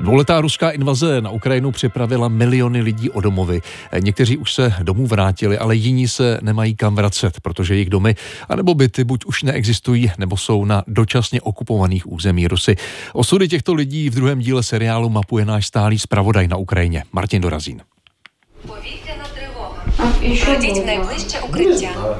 Dvouletá ruská invaze na Ukrajinu připravila miliony lidí o domovy. Někteří už se domů vrátili, ale jiní se nemají kam vracet, protože jejich domy anebo byty buď už neexistují, nebo jsou na dočasně okupovaných území Rusy. Osudy těchto lidí v druhém díle seriálu mapuje náš stálý zpravodaj na Ukrajině, Martin Dorazín. Повітряна тривога. Пройдіть найближче укриття.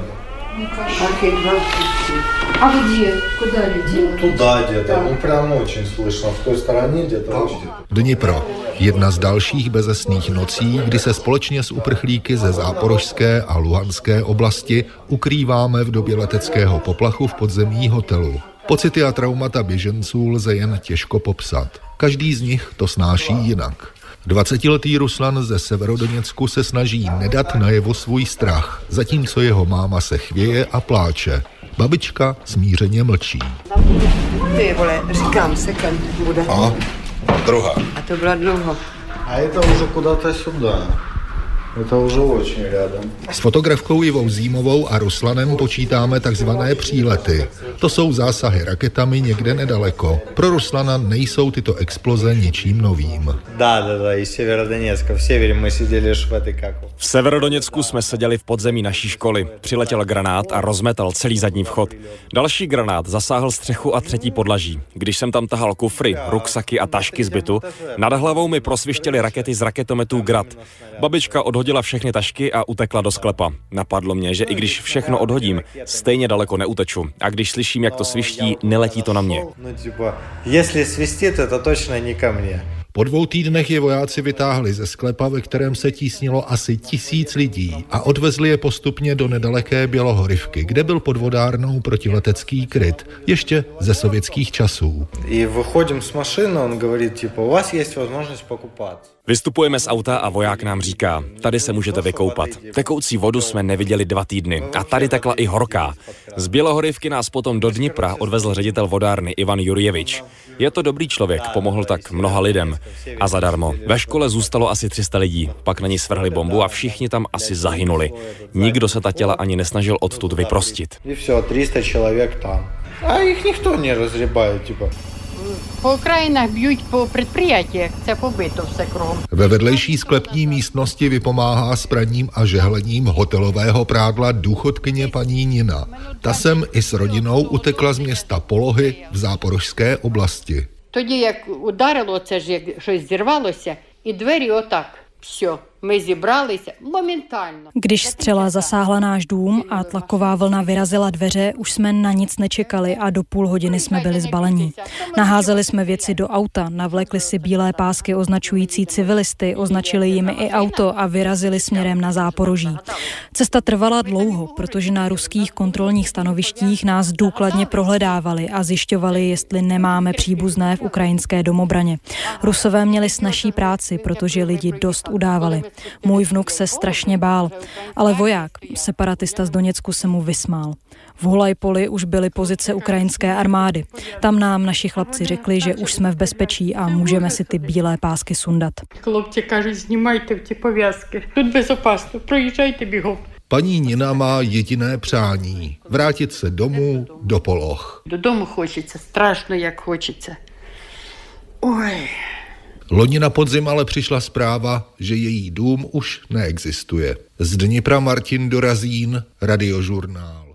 А где? Куда летела? Ну, туда где-то. Ну, прям очень слышно. В той стороне где-то. Dnipro. Jedna z dalších bezesných nocí, kdy se společně s uprchlíky ze záporožské a luhanské oblasti ukrýváme v době leteckého poplachu v podzemí hotelu. Pocity a traumata běženců lze jen těžko popsat. Každý z nich to snáší jinak. 20 letý Ruslan ze Severodoněcku se snaží nedat najevo svůj strach, zatímco jeho máma se chvěje a pláče. Babička smířeně mlčí. Ty vole, říkám se, kam bude. A druhá. A to byla dlouho. A je to už jako kudaté sudá. Это уже очень рядом. S fotografkou Ivou Zímovou a Ruslanem počítáme takzvané přílety. To jsou zásahy raketami někde nedaleko. Pro Ruslana nejsou tyto exploze ničím novým. Да, да, да, из Северодонецка. В севере мы сидели ж в этой как. V Severodoněcku jsme seděli v podzemí naší školy. Přiletěl granát a rozmetal celý zadní vchod. Další granát zasáhl střechu a třetí podlaží. Když jsem tam tahal kufry, ruksaky a tašky z bytu, nad hlavou mi prosvištěly rakety z raketometů Grad. Babička odhodila hodila všechny tašky a utekla do sklepa. Napadlo mě, že i když všechno odhodím, stejně daleko neuteču. A když slyším, jak to sviští, neletí to na mě. No, jestli svistí, to to točně nikam mě. Po dvou týdnech je vojáci vytáhli ze sklepa, ve kterém se tísnilo asi tisíc lidí a odvezli je postupně do nedaleké Bělohorivky, kde byl podvodárnou protiletecký kryt, ještě ze sovětských časů. I vychodím z mašiny, on říká, typu, u vás je možnost pokupat. Vystupujeme z auta a voják nám říká, tady se můžete vykoupat. Tekoucí vodu jsme neviděli dva týdny a tady tekla i horká. Z Bělohorivky nás potom do Dnipra odvezl ředitel vodárny Ivan Jurjevič. Je to dobrý člověk, pomohl tak mnoha lidem. A zadarmo. Ve škole zůstalo asi 300 lidí, pak na ní svrhli bombu a všichni tam asi zahynuli. Nikdo se ta těla ani nesnažil odtud vyprostit. И все, 300 человек там. А их никто не разребает, типа. По окраїнах б'ють по предприятиях, це побито все кругом. Ve vedlejší sklepní místnosti vypomáhá s praním a žehlením hotelového prádla důchodkyně paní Nina. Ta sem i s rodinou utekla z města Polohy v záporožské oblasti. Тоді як ударило, це ж як щось зірвалося, і двері отак. Все, my zibrali se momentálně. Když střela zasáhla náš dům a tlaková vlna vyrazila dveře, už jsme na nic nečekali a do půl hodiny jsme byli zbalení. Naházeli jsme věci do auta, navlekli si bílé pásky označující civilisty, označili jimi i auto a vyrazili směrem na Záporoží. Cesta trvala dlouho, protože na ruských kontrolních stanovištích nás důkladně prohledávali a zjišťovali, jestli nemáme příbuzné v ukrajinské domobraně. Rusové měli snažší práci, protože lidi dost udávali. Můj vnuk se strašně bál, ale voják, separatista z Doněcku, se mu vysmál. V Hulajpoli už byly pozice ukrajinské armády. Tam nám naši chlapci řekli, že už jsme v bezpečí a můžeme si ty bílé pásky sundat. Хлопці кажуть, знімайте ті пов'язки. Тут безопасно, проїжджайте бігом. Paní Nina má jediné přání – vrátit se domů do Poloh. Додому хочеться, страшно як хочеться. Ой. Loni na podzim ale přišla zpráva, že její dům už neexistuje. Z Dnipra Martin Dorazín, Radiožurnál.